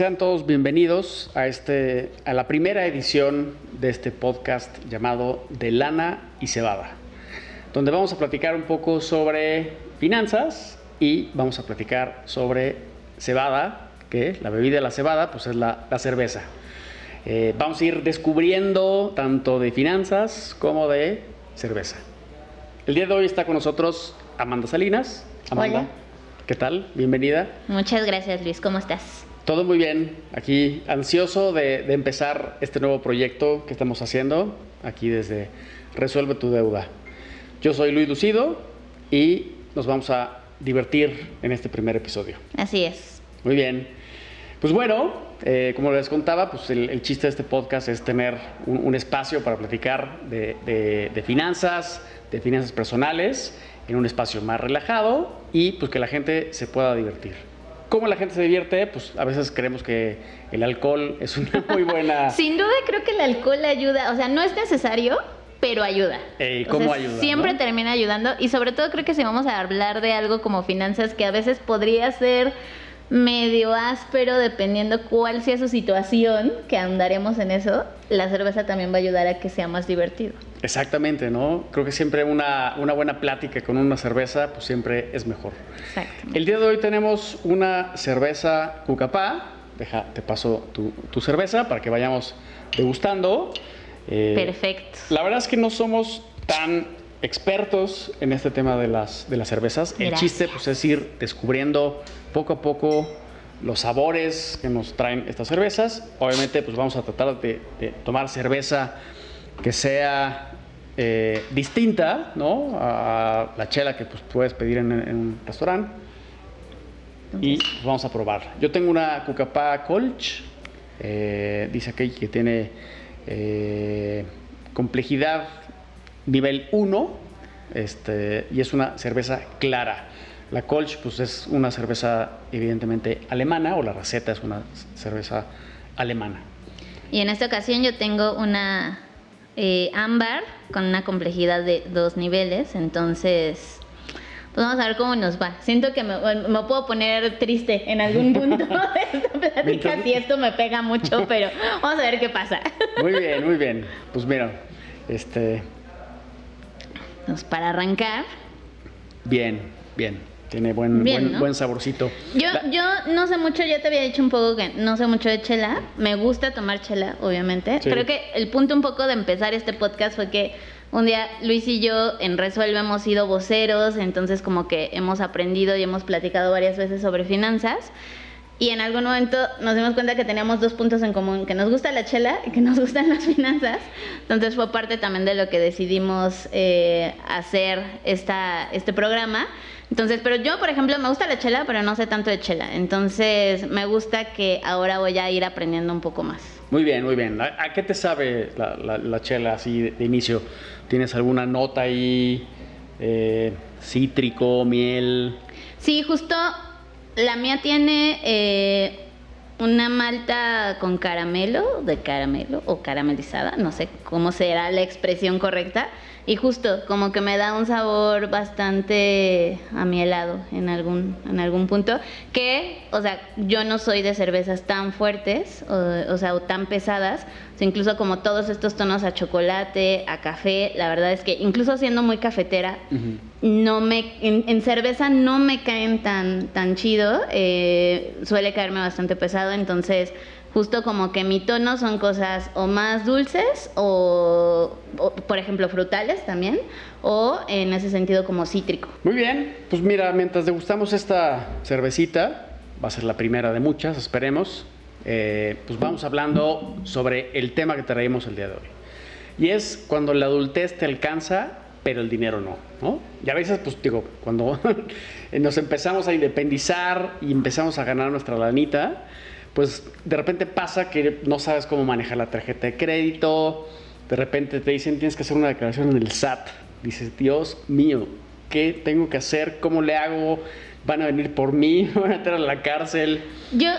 Sean todos bienvenidos a, este, a la primera edición de este podcast llamado De Lana y Cebada, donde vamos a platicar un poco sobre finanzas y vamos a platicar sobre cebada, que la bebida de la cebada pues es la, la cerveza. Eh, vamos a ir descubriendo tanto de finanzas como de cerveza. El día de hoy está con nosotros Amanda Salinas. Amanda, Hola. ¿qué tal? Bienvenida. Muchas gracias, Luis. ¿Cómo estás? Todo muy bien, aquí ansioso de, de empezar este nuevo proyecto que estamos haciendo aquí desde Resuelve tu deuda. Yo soy Luis Lucido y nos vamos a divertir en este primer episodio. Así es. Muy bien. Pues bueno, eh, como les contaba, pues el, el chiste de este podcast es tener un, un espacio para platicar de, de- de finanzas, de finanzas personales, en un espacio más relajado y pues que la gente se pueda divertir. ¿Cómo la gente se divierte? Pues a veces creemos que el alcohol es una muy buena... Sin duda creo que el alcohol ayuda, o sea, no es necesario, pero ayuda. Ey, O ¿cómo sea, ayuda, Siempre no? termina ayudando y sobre todo creo que si vamos a hablar de algo como finanzas que a veces podría ser medio áspero dependiendo cuál sea su situación, que andaremos en eso, la cerveza también va a ayudar a que sea más divertido. Exactamente, ¿no? Creo que siempre una, una buena plática con una cerveza, pues siempre es mejor. Exacto. El día de hoy tenemos una cerveza Cucapá. Deja, te paso tu, tu cerveza para que vayamos degustando. Eh, Perfecto. La verdad es que no somos tan expertos en este tema de las, de las cervezas. El chiste pues, es ir descubriendo poco a poco los sabores que nos traen estas cervezas. Obviamente pues vamos a tratar de, de tomar cerveza que sea eh, distinta ¿no? a la chela que pues, puedes pedir en, en un restaurante. Y pues, vamos a probar. Yo tengo una Cucapá Colch. eh, dice aquí que tiene eh, complejidad nivel 1. Este, y es una cerveza clara. La Colch pues, es una cerveza evidentemente alemana, o la receta es una cerveza alemana. Y en esta ocasión yo tengo una eh, ámbar con una complejidad de dos niveles, entonces pues vamos a ver cómo nos va. Siento que me, me puedo poner triste en algún punto de esta plática si esto me pega mucho, pero vamos a ver qué pasa. Muy bien, muy bien. Pues mira, este, Entonces, para arrancar, bien, bien. Tiene buen, Bien, buen, ¿no? buen saborcito. yo, yo no sé mucho, ya te había dicho un poco que no sé mucho de chela. Me gusta tomar chela, obviamente. Sí. Creo que el punto un poco de empezar este podcast fue que un día Luis y yo en Resuelve hemos sido voceros, entonces como que hemos aprendido y hemos platicado varias veces sobre finanzas. Y en algún momento nos dimos cuenta que teníamos dos puntos en común, que nos gusta la chela y que nos gustan las finanzas. Entonces fue parte también de lo que decidimos eh, hacer esta, este programa. Entonces, pero yo, por ejemplo, me gusta la chela, pero no sé tanto de chela. Entonces me gusta que ahora voy a ir aprendiendo un poco más. Muy bien, muy bien. ¿A, a qué te sabe la, la- la chela así de, de inicio? ¿Tienes alguna nota ahí? eh, cítrico, miel. Sí, justo la mía tiene eh, una malta con caramelo, de caramelo o caramelizada, no sé cómo será la expresión correcta. Y justo como que me da un sabor bastante a mi helado en algún, en algún punto. Que, o sea, yo no soy de cervezas tan fuertes, o, o sea, o tan pesadas. O sea, incluso como todos estos tonos a chocolate, a café, la verdad es que incluso siendo muy cafetera, no me en, en cerveza no me caen tan tan chido eh, suele caerme bastante pesado entonces justo como que mi tono son cosas o más dulces o, por ejemplo frutales también o en ese sentido como cítrico Muy bien. Pues mira, mientras degustamos esta cervecita, va a ser la primera de muchas, esperemos. eh, pues vamos hablando sobre el tema que traemos el día de hoy. Y es cuando la adultez te alcanza, pero el dinero no, ¿no? Y a veces, pues digo, cuando nos empezamos a independizar y empezamos a ganar nuestra lanita, pues de repente pasa que no sabes cómo manejar la tarjeta de crédito, de repente te dicen tienes que hacer una declaración en el SAT. Dices, Dios mío, ¿qué tengo que hacer? ¿Cómo le hago? ¿Van a venir por mí? ¿Me van a meter a la cárcel? Yo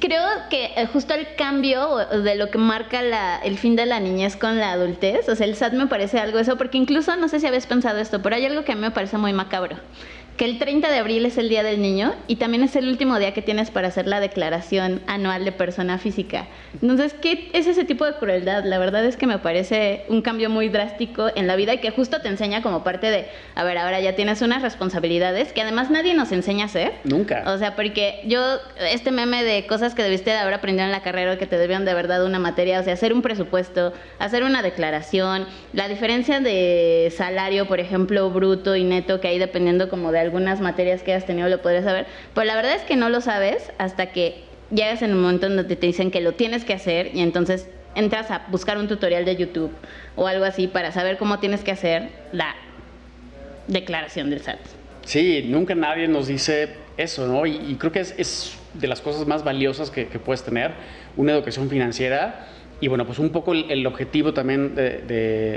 creo que eh, justo el cambio de lo que marca el fin de la niñez con la adultez, o sea, el SAT me parece algo eso, porque incluso no sé si habías pensado esto, pero hay algo que a mí me parece muy macabro, que el 30 de abril es el Día del Niño y también es el último día que tienes para hacer la declaración anual de persona física. Entonces, ¿qué es ese tipo de crueldad? La verdad es que me parece un cambio muy drástico en la vida y que justo te enseña como parte de, a ver, ahora ya tienes unas responsabilidades que además nadie nos enseña a hacer. Nunca. O sea, porque yo, este meme de cosas que debiste de haber aprendido en la carrera que te debían de haber dado una materia, o sea, hacer un presupuesto, hacer una declaración, la diferencia de salario, por ejemplo, bruto y neto que hay dependiendo como de algunas materias que has tenido lo podrías saber, pero la verdad es que no lo sabes hasta que llegas en un momento en donde te dicen que lo tienes que hacer y entonces entras a buscar un tutorial de YouTube o algo así para saber cómo tienes que hacer la declaración del SAT. Sí, nunca nadie nos dice eso, ¿no? Y, creo que es, de las cosas más valiosas que, puedes tener, una educación financiera. Y bueno, pues un poco el, objetivo también de,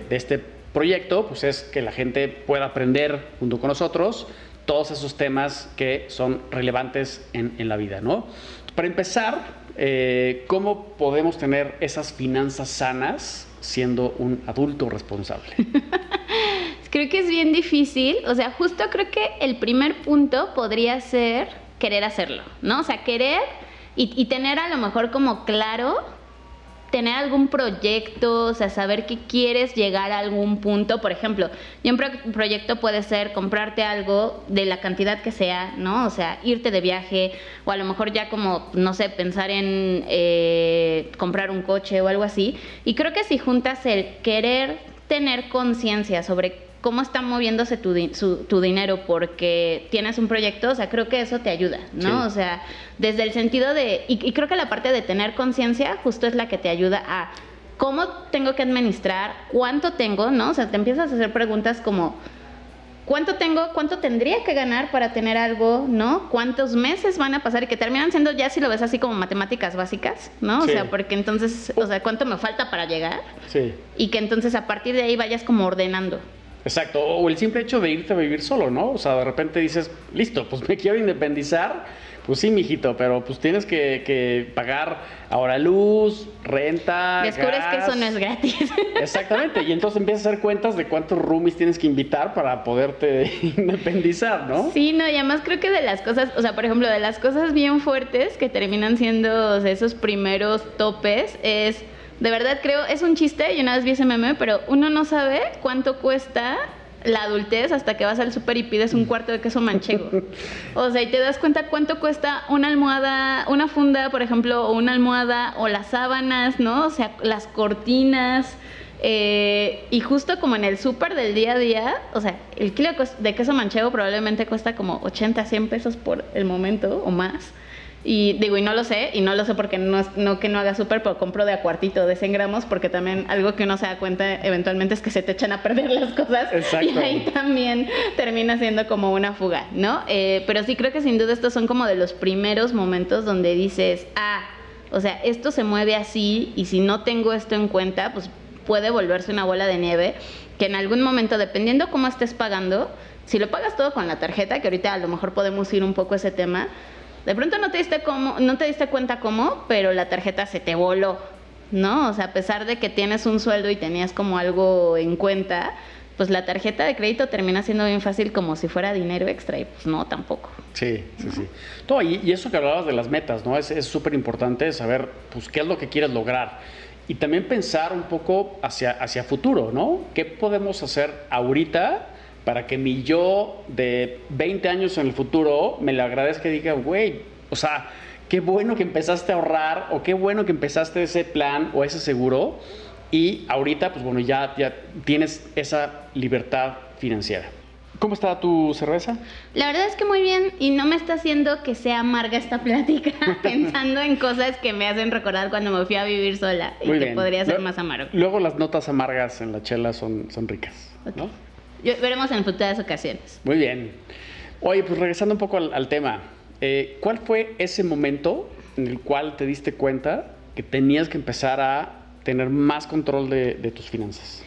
de este proyecto, pues es que la gente pueda aprender junto con nosotros todos esos temas que son relevantes en, la vida, ¿no? Para empezar, eh, ¿cómo podemos tener esas finanzas sanas siendo un adulto responsable? creo que es bien difícil, o sea, justo creo que el primer punto podría ser querer hacerlo, ¿no? O sea, querer y tener a lo mejor como claro tener algún proyecto, o sea, saber que quieres llegar a algún punto. Por ejemplo, y un proyecto puede ser comprarte algo de la cantidad que sea, ¿no? O sea, irte de viaje o a lo mejor ya como, no sé, pensar en eh, comprar un coche o algo así. Y creo que si juntas el querer tener conciencia sobre cómo está moviéndose tu, tu, dinero porque tienes un proyecto, o sea, creo que eso te ayuda, ¿no? O sea, desde el sentido de, y, creo que la parte de tener conciencia justo es la que te ayuda a cómo tengo que administrar, cuánto tengo, ¿no? O sea, te empiezas a hacer preguntas como, ¿cuánto tengo, cuánto tendría que ganar para tener algo, ¿no? ¿Cuántos meses van a pasar? Y que terminan siendo ya, si lo ves así como matemáticas básicas, ¿no? O sea, porque entonces, o sea, ¿cuánto me falta para llegar? Sí. Y que entonces a partir de ahí vayas como ordenando. Exacto, o el simple hecho de irte a vivir solo, ¿no? O sea, de repente dices, listo, pues me quiero independizar, pues sí, mijito, pero pues tienes que, pagar ahora luz, renta. Descubres que eso no es gratis. Exactamente, y entonces empiezas a hacer cuentas de cuántos roomies tienes que invitar para poderte independizar, ¿no? Sí, no, y además creo que de las cosas, o sea, por ejemplo, de las cosas bien fuertes que terminan siendo esos primeros topes es de verdad creo, es un chiste, y una vez vi ese meme, pero uno no sabe cuánto cuesta la adultez hasta que vas al súper y pides un cuarto de queso manchego. O sea, y te das cuenta cuánto cuesta una almohada, una funda, por ejemplo, o una almohada, o las sábanas, ¿no? O sea, las cortinas. Eh, y justo como en el súper del día a día, o sea, el kilo de queso manchego probablemente cuesta como 80, 100 pesos por el momento o más. Y digo, y no lo sé, y no lo sé porque no, no que no haga súper, pero compro de a cuartito de 100 gramos, porque también algo que uno se da cuenta eventualmente es que se te echan a perder las cosas. Exacto. Y ahí también termina siendo como una fuga, ¿no? Eh, pero sí creo que sin duda estos son como de los primeros momentos donde dices, ah, o sea, esto se mueve así, y si no tengo esto en cuenta, pues puede volverse una bola de nieve que en algún momento, dependiendo cómo estés pagando, si lo pagas todo con la tarjeta, que ahorita a lo mejor podemos ir un poco a ese tema, de pronto no te diste cómo, no te diste cuenta cómo, pero la tarjeta se te voló, ¿no? O sea, a pesar de que tienes un sueldo y tenías como algo en cuenta, pues la tarjeta de crédito termina siendo bien fácil como si fuera dinero extra y pues no, tampoco. Sí, sí, sí. y, eso que hablabas de las metas, ¿no? Es súper importante saber, pues, qué es lo que quieres lograr. Y también pensar un poco hacia, hacia futuro, ¿no? ¿Qué podemos hacer ahorita para que mi yo de 20 años en el futuro me lo agradezca y diga, güey, o sea, qué bueno que empezaste a ahorrar o qué bueno que empezaste ese plan o ese seguro y ahorita, pues bueno, ya, ya tienes esa libertad financiera. ¿Cómo está tu cerveza? La verdad es que muy bien y no me está haciendo que sea amarga esta plática pensando en cosas que me hacen recordar cuando me fui a vivir sola y que podría ser más amargo. Luego las notas amargas en la chela son, son ricas, ¿no? Veremos en futuras ocasiones. Muy bien. Oye, pues regresando un poco al, tema, eh, ¿cuál fue ese momento en el cual te diste cuenta que tenías que empezar a tener más control de tus finanzas?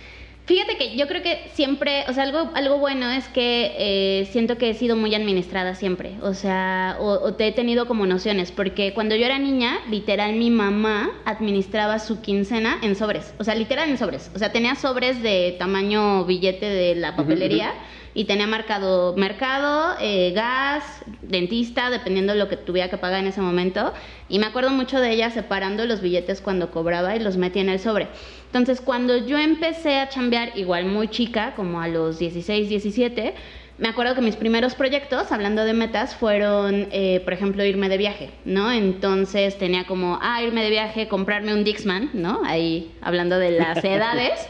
Fíjate que yo creo que siempre, o sea, algo, algo bueno es que eh, siento que he sido muy administrada siempre, o sea, o, te he tenido como nociones, porque cuando yo era niña, literal, mi mamá administraba su quincena en sobres, o sea, literal en sobres, o sea, tenía sobres de tamaño billete de la papelería y tenía marcado mercado, eh, gas, dentista, dependiendo de lo que tuviera que pagar en ese momento. Y me acuerdo mucho de ella separando los billetes cuando cobraba y los metía en el sobre. Entonces, cuando yo empecé a chambear, igual muy chica, como a los 16, 17, me acuerdo que mis primeros proyectos, hablando de metas, fueron, eh, por ejemplo, irme de viaje, ¿no? Entonces tenía como, ah, irme de viaje, comprarme un Dixman, ¿no? Ahí hablando de las edades.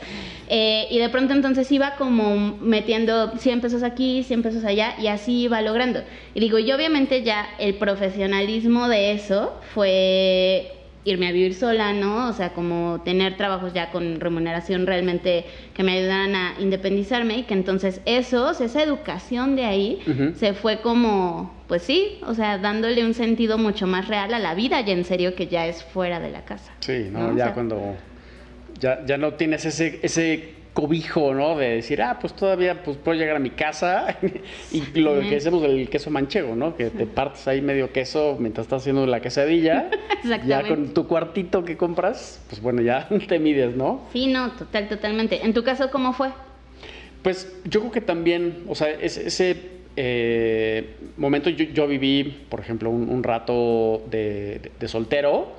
Eh, y de pronto entonces iba como metiendo 100 pesos aquí, 100 pesos allá, y así iba logrando. Y digo, y obviamente ya el profesionalismo de eso fue irme a vivir sola, ¿no? O sea, como tener trabajos ya con remuneración realmente que me ayudaran a independizarme y que entonces eso, esa educación de ahí se fue como, pues sí, o sea, dándole un sentido mucho más real a la vida ya en serio que ya es fuera de la casa. Sí, ¿no? Ya cuando ya, ya no tienes ese, ese cobijo, ¿no? De decir, ah, pues todavía pues, puedo llegar a mi casa y lo que hacemos del queso manchego, ¿no? Que te partes ahí medio queso mientras estás haciendo la quesadilla. ya con tu cuartito que compras, pues bueno, ya te mides, ¿no? Sí, no, total, totalmente. ¿En tu caso cómo fue? Pues yo creo que también, o sea, ese, eh, momento yo, viví, por ejemplo, un, rato de, soltero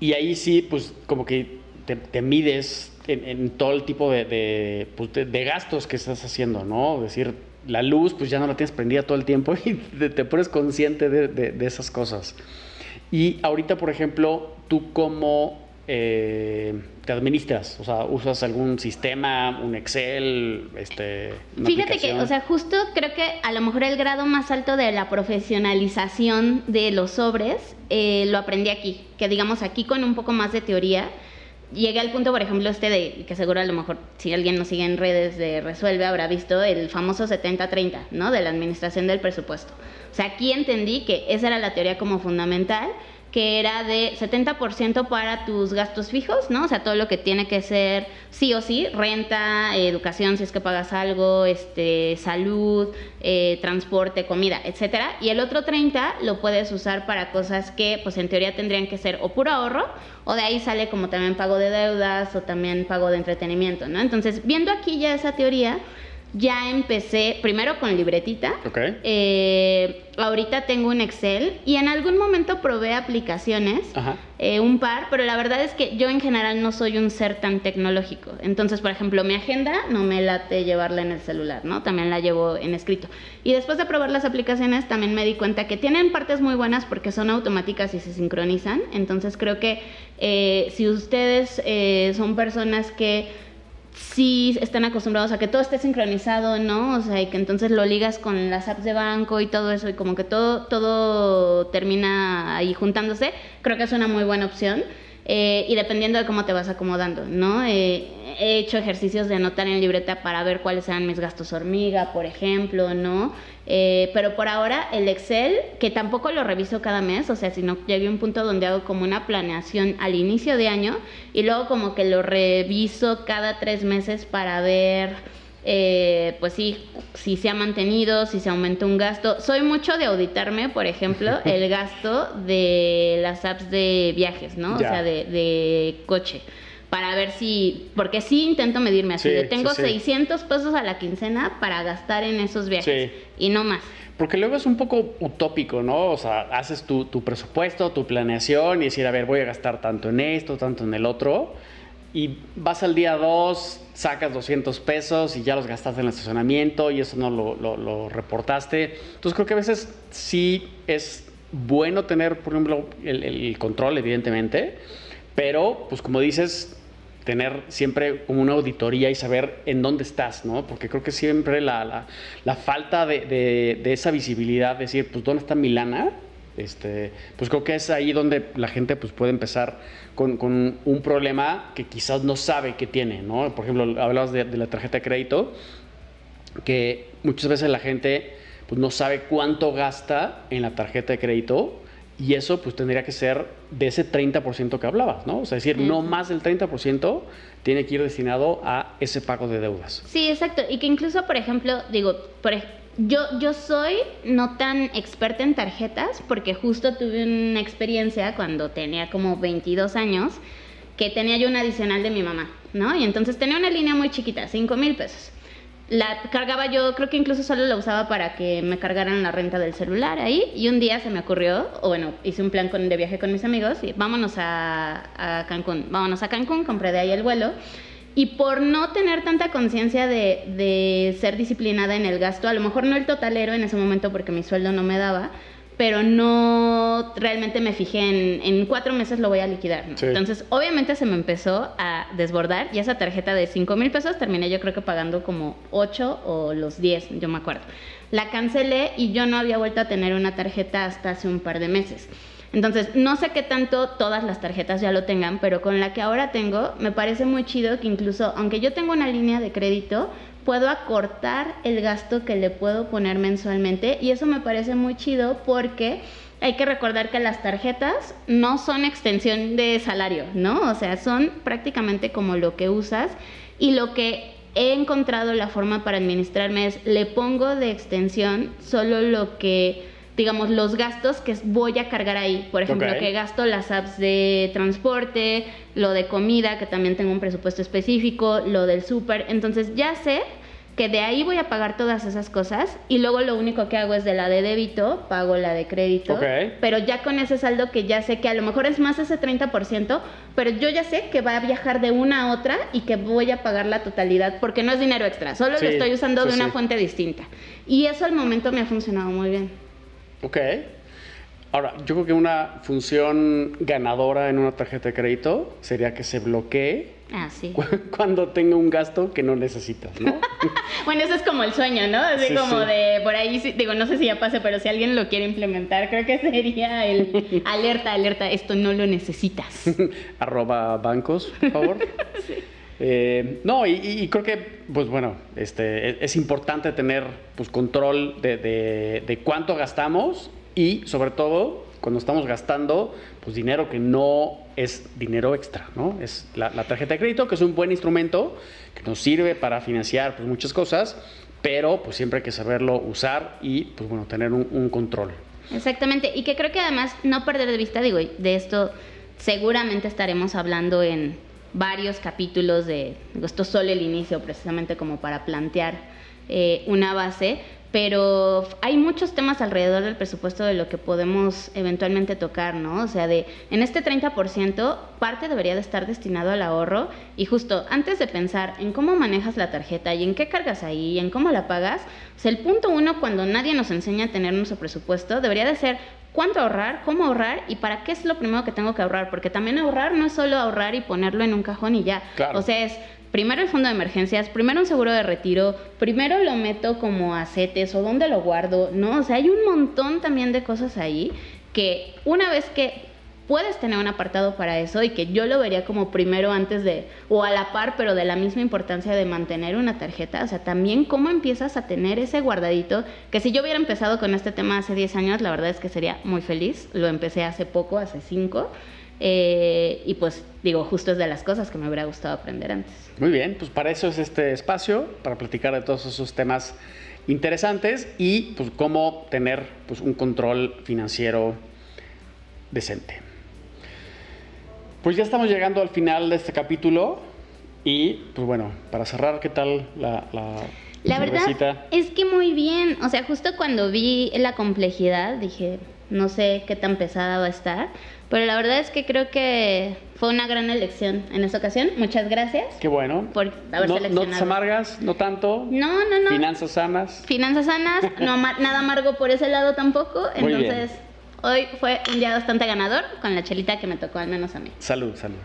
y ahí sí, pues como que te, te mides en, todo el tipo pues, de, de, gastos que estás haciendo, ¿no? Es decir, la luz, pues ya no la tienes prendida todo el tiempo y te, pones consciente de, esas cosas. Y ahorita, por ejemplo, tú cómo eh, te administras, o sea, usas algún sistema, un Excel, este. Fíjate que, o sea, justo creo que a lo mejor el grado más alto de la profesionalización de los sobres eh, lo aprendí aquí, que digamos aquí con un poco más de teoría llegué al punto, por ejemplo, este de que seguro a lo mejor si alguien nos sigue en redes de Resuelve habrá visto el famoso 70-30, ¿no? De la administración del presupuesto. O sea, aquí entendí que esa era la teoría como fundamental que era de 70% para tus gastos fijos, ¿no? O sea, todo lo que tiene que ser sí o sí, renta, educación si es que pagas algo, este, salud, eh, transporte, comida, etcétera. Y el otro 30 lo puedes usar para cosas que, pues en teoría tendrían que ser o puro ahorro, o de ahí sale como también pago de deudas o también pago de entretenimiento, ¿no? Entonces, viendo aquí ya esa teoría, ya empecé primero con libretita. Eh, ahorita tengo un Excel y en algún momento probé aplicaciones, eh, un par, pero la verdad es que yo en general no soy un ser tan tecnológico. Entonces, por ejemplo, mi agenda no me late llevarla en el celular, ¿no? También la llevo en escrito. Y después de probar las aplicaciones, también me di cuenta que tienen partes muy buenas porque son automáticas y se sincronizan. Entonces, creo que eh, si ustedes son personas que sí están acostumbrados a que todo esté sincronizado, ¿no? O sea, y que entonces lo ligas con las apps de banco y todo eso y como que todo, todo termina ahí juntándose, creo que es una muy buena opción. Eh, y dependiendo de cómo te vas acomodando, ¿no? Eh, he hecho ejercicios de anotar en libreta para ver cuáles eran mis gastos hormiga, por ejemplo, ¿no? Eh, pero por ahora el Excel, que tampoco lo reviso cada mes, o sea, sino llegué a un punto donde hago como una planeación al inicio de año y luego como que lo reviso cada tres meses para ver eh, pues sí, si se ha mantenido, si se aumentó un gasto. Soy mucho de auditarme, por ejemplo, el gasto de las apps de viajes, ¿no? O sea, de, coche. Para ver si, porque sí intento medirme así, tengo 600 pesos a la quincena para gastar en esos viajes y no más. Porque luego es un poco utópico, ¿no? O sea, haces tu, tu presupuesto, tu planeación y decir, a ver, voy a gastar tanto en esto, tanto en el otro y vas al día 2, sacas 200 pesos y ya los gastaste en el estacionamiento y eso no lo, reportaste. Entonces creo que a veces sí es bueno tener, por ejemplo, el, control, evidentemente, pero pues como dices, tener siempre como una auditoría y saber en dónde estás, ¿no? Porque creo que siempre la, falta de, de, esa visibilidad, decir, pues, ¿dónde está mi lana? Este, pues creo que es ahí donde la gente pues, puede empezar con, un problema que quizás no sabe que tiene. ¿no? Por ejemplo, hablabas de, la tarjeta de crédito, que muchas veces la gente pues, no sabe cuánto gasta en la tarjeta de crédito y eso pues tendría que ser de ese 30% que hablabas, ¿no? O sea, es decir, no más del 30% tiene que ir destinado a ese pago de deudas. Sí, exacto. Y que incluso, por ejemplo, digo, por ejemplo, yo, yo soy no tan experta en tarjetas porque justo tuve una experiencia cuando tenía como 22 años que tenía yo un adicional de mi mamá, ¿no? Y entonces tenía una línea muy chiquita, 5 mil pesos. La cargaba yo, creo que incluso solo la usaba para que me cargaran la renta del celular ahí. Y un día se me ocurrió, o bueno, hice un plan con, de viaje con mis amigos y vámonos a, Cancún. Vámonos a Cancún, compré de ahí el vuelo. Y por no tener tanta conciencia de, de ser disciplinada en el gasto, a lo mejor no el totalero en ese momento porque mi sueldo no me daba, pero no realmente me fijé en, en cuatro meses lo voy a liquidar. ¿no? Sí. Entonces, obviamente se me empezó a desbordar y esa tarjeta de 5 mil pesos terminé yo creo que pagando como 8 o los 10, yo me acuerdo. La cancelé y yo no había vuelto a tener una tarjeta hasta hace un par de meses. Entonces, no sé qué tanto todas las tarjetas ya lo tengan, pero con la que ahora tengo, me parece muy chido que incluso, aunque yo tengo una línea de crédito, puedo acortar el gasto que le puedo poner mensualmente y eso me parece muy chido porque hay que recordar que las tarjetas no son extensión de salario, ¿no? O sea, son prácticamente como lo que usas y lo que he encontrado la forma para administrarme es le pongo de extensión solo lo que digamos los gastos que voy a cargar ahí, por ejemplo, que gasto las apps de transporte, lo de comida, que también tengo un presupuesto específico, lo del súper, entonces ya sé que de ahí voy a pagar todas esas cosas y luego lo único que hago es de la de débito, pago la de crédito, pero ya con ese saldo que ya sé que a lo mejor es más ese 30%, pero yo ya sé que va a viajar de una a otra y que voy a pagar la totalidad porque no es dinero extra, solo Sí, lo estoy usando sí, de una sí. fuente distinta. Y eso al momento me ha funcionado muy bien. Ok. Ahora, yo creo que una función ganadora en una tarjeta de crédito sería que se bloquee Ah, sí. cu- cuando tenga un gasto que no necesitas, ¿no? Bueno, eso es como el sueño, ¿no? Así Sí, como sí. de, por ahí, sí- digo, no sé si ya pase, pero si alguien lo quiere implementar, creo que sería el alerta, alerta, esto no lo necesitas. Arroba bancos, por favor. Eh, no, y, creo que, pues bueno, este, es, es importante tener pues, control de, de- de cuánto gastamos y sobre todo cuando estamos gastando pues dinero que no es dinero extra, ¿no? Es la, tarjeta de crédito, que es un buen instrumento que nos sirve para financiar pues, muchas cosas, pero pues siempre hay que saberlo usar y pues bueno, tener un, control. Exactamente, y que creo que además no perder de vista, digo, de esto seguramente estaremos hablando en varios capítulos de, esto es solo el inicio precisamente como para plantear eh, una base, pero hay muchos temas alrededor del presupuesto de lo que podemos eventualmente tocar, ¿no? O sea, de en este 30% parte debería de estar destinado al ahorro y justo antes de pensar en cómo manejas la tarjeta y en qué cargas ahí y en cómo la pagas, o sea, el punto uno cuando nadie nos enseña a tener nuestro presupuesto debería de ser cuánto ahorrar, cómo ahorrar y para qué es lo primero que tengo que ahorrar, porque también ahorrar no es solo ahorrar y ponerlo en un cajón y ya. Claro. O sea, es primero el fondo de emergencias, primero un seguro de retiro, primero lo meto como a CETES o dónde lo guardo, ¿no? O sea, hay un montón también de cosas ahí que una vez que puedes tener un apartado para eso y que yo lo vería como primero antes de, o a la par, pero de la misma importancia de mantener una tarjeta, o sea, también cómo empiezas a tener ese guardadito, que si yo hubiera empezado con este tema hace 10 años, la verdad es que sería muy feliz, lo empecé hace poco, hace 5, eh, y pues digo, justo es de las cosas que me hubiera gustado aprender antes. Muy bien, pues para eso es este espacio, para platicar de todos esos temas interesantes y pues cómo tener pues, un control financiero decente. Pues ya estamos llegando al final de este capítulo y pues bueno, para cerrar, ¿qué tal la, la, La verdad es que muy bien, o sea, justo cuando vi la complejidad dije, no sé qué tan pesada va a estar, pero la verdad es que creo que fue una gran elección en esta ocasión. Muchas gracias. Qué bueno. Por haber no, no seleccionado. te amargas, no tanto. No, no, no. Finanzas sanas. Finanzas sanas, no nada amargo por ese lado tampoco, Muy bien. Hoy fue un día bastante ganador con la chelita que me tocó al menos a mí. Salud, salud.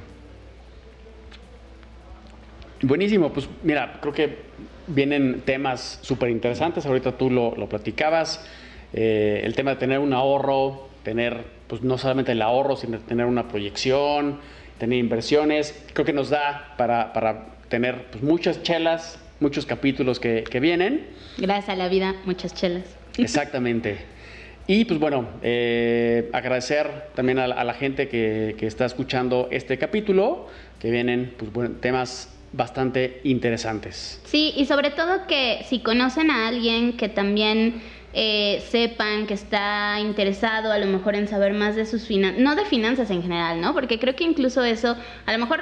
Buenísimo, pues mira, creo que vienen temas súper interesantes. Ahorita tú lo, lo platicabas. Eh, el tema de tener un ahorro, tener, pues no solamente el ahorro, sino tener una proyección, tener inversiones. Creo que nos da para, para tener pues, muchas chelas, muchos capítulos que, que vienen. Gracias a la vida, muchas chelas. Exactamente. Y pues bueno, eh, agradecer también a, la- gente que, que está escuchando este capítulo, que vienen pues, bueno, temas bastante interesantes. Sí, y sobre todo que si conocen a alguien que también eh, sepan que está interesado a lo mejor en saber más de sus finanzas, no de finanzas en general, ¿no? Porque creo que incluso eso, a lo mejor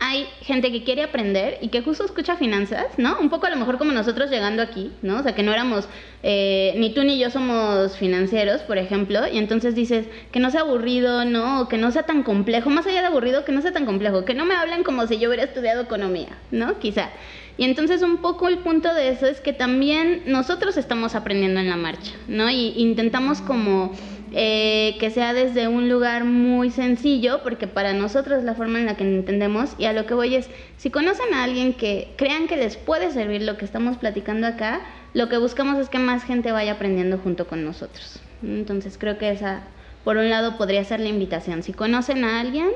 hay gente que quiere aprender y que justo escucha finanzas, ¿no? Un poco a lo mejor como nosotros llegando aquí, ¿no? O sea, que no éramos, eh, ni tú ni yo somos financieros, por ejemplo, y entonces dices que no sea aburrido, ¿no? O que no sea tan complejo, más allá de aburrido, que no sea tan complejo, que no me hablen como si yo hubiera estudiado economía, ¿no? Quizá. Y entonces un poco el punto de eso es que también nosotros estamos aprendiendo en la marcha, ¿no? Y intentamos como eh, que sea desde un lugar muy sencillo, porque para nosotros es la forma en la que entendemos, y a lo que voy es, si conocen a alguien que crean que les puede servir lo que estamos platicando acá, lo que buscamos es que más gente vaya aprendiendo junto con nosotros. Entonces creo que esa, por un lado, podría ser la invitación. Si conocen a alguien,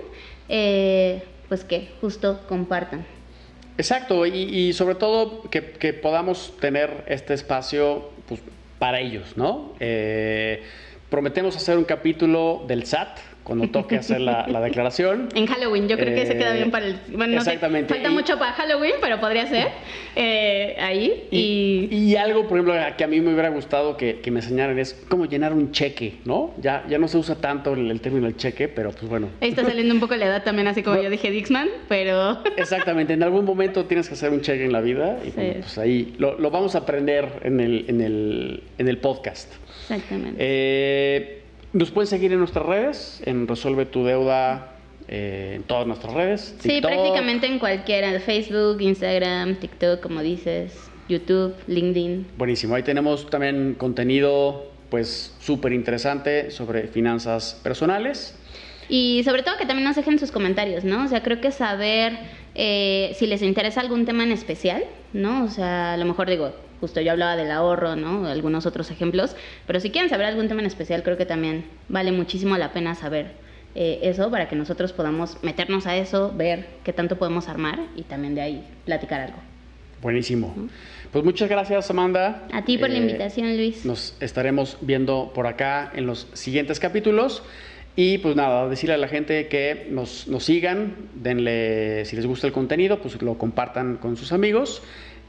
eh, pues que justo compartan. Exacto, y, sobre todo que, podamos tener este espacio pues, para ellos, ¿no? Eh, prometemos hacer un capítulo del SAT cuando toque hacer la, declaración. En Halloween, yo creo que se queda bien para el... Bueno, exactamente. falta mucho para Halloween, pero podría ser eh, ahí. Y, y, algo, por ejemplo, que a mí me hubiera gustado que, me enseñaran es cómo llenar un cheque, ¿no? Ya, ya no se usa tanto el, término del cheque, pero pues bueno. Ahí está saliendo un poco la edad también, así como yo dije Dixman, pero... Exactamente, en algún momento tienes que hacer un cheque en la vida y pues ahí lo, lo, vamos a aprender en el, en el, en el podcast. Exactamente. Eh, nos pueden seguir en nuestras redes, en Resuelve tu Deuda, eh, en todas nuestras redes. Sí, prácticamente en cualquiera, Facebook, Instagram, TikTok, como dices, YouTube, LinkedIn. Buenísimo, ahí tenemos también contenido pues súper interesante sobre finanzas personales. Y sobre todo que también nos dejen sus comentarios, ¿no? O sea, creo que saber eh, si les interesa algún tema en especial, ¿no? O sea, a lo mejor digo, justo yo hablaba del ahorro, ¿no? Algunos otros ejemplos, pero si quieren saber algún tema en especial, creo que también vale muchísimo la pena saber eh, eso para que nosotros podamos meternos a eso, ver qué tanto podemos armar y también de ahí platicar algo. Buenísimo. Pues muchas gracias, Amanda. A ti por la eh, invitación, Luis. Nos estaremos viendo por acá en los siguientes capítulos. Y pues nada, decirle a la gente que nos, nos sigan, denle, si les gusta el contenido, pues lo compartan con sus amigos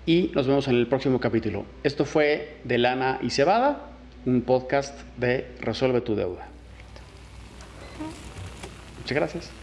y nos vemos en el próximo capítulo. Esto fue de Lana y Cebada, un podcast de Resuelve tu deuda. Muchas gracias.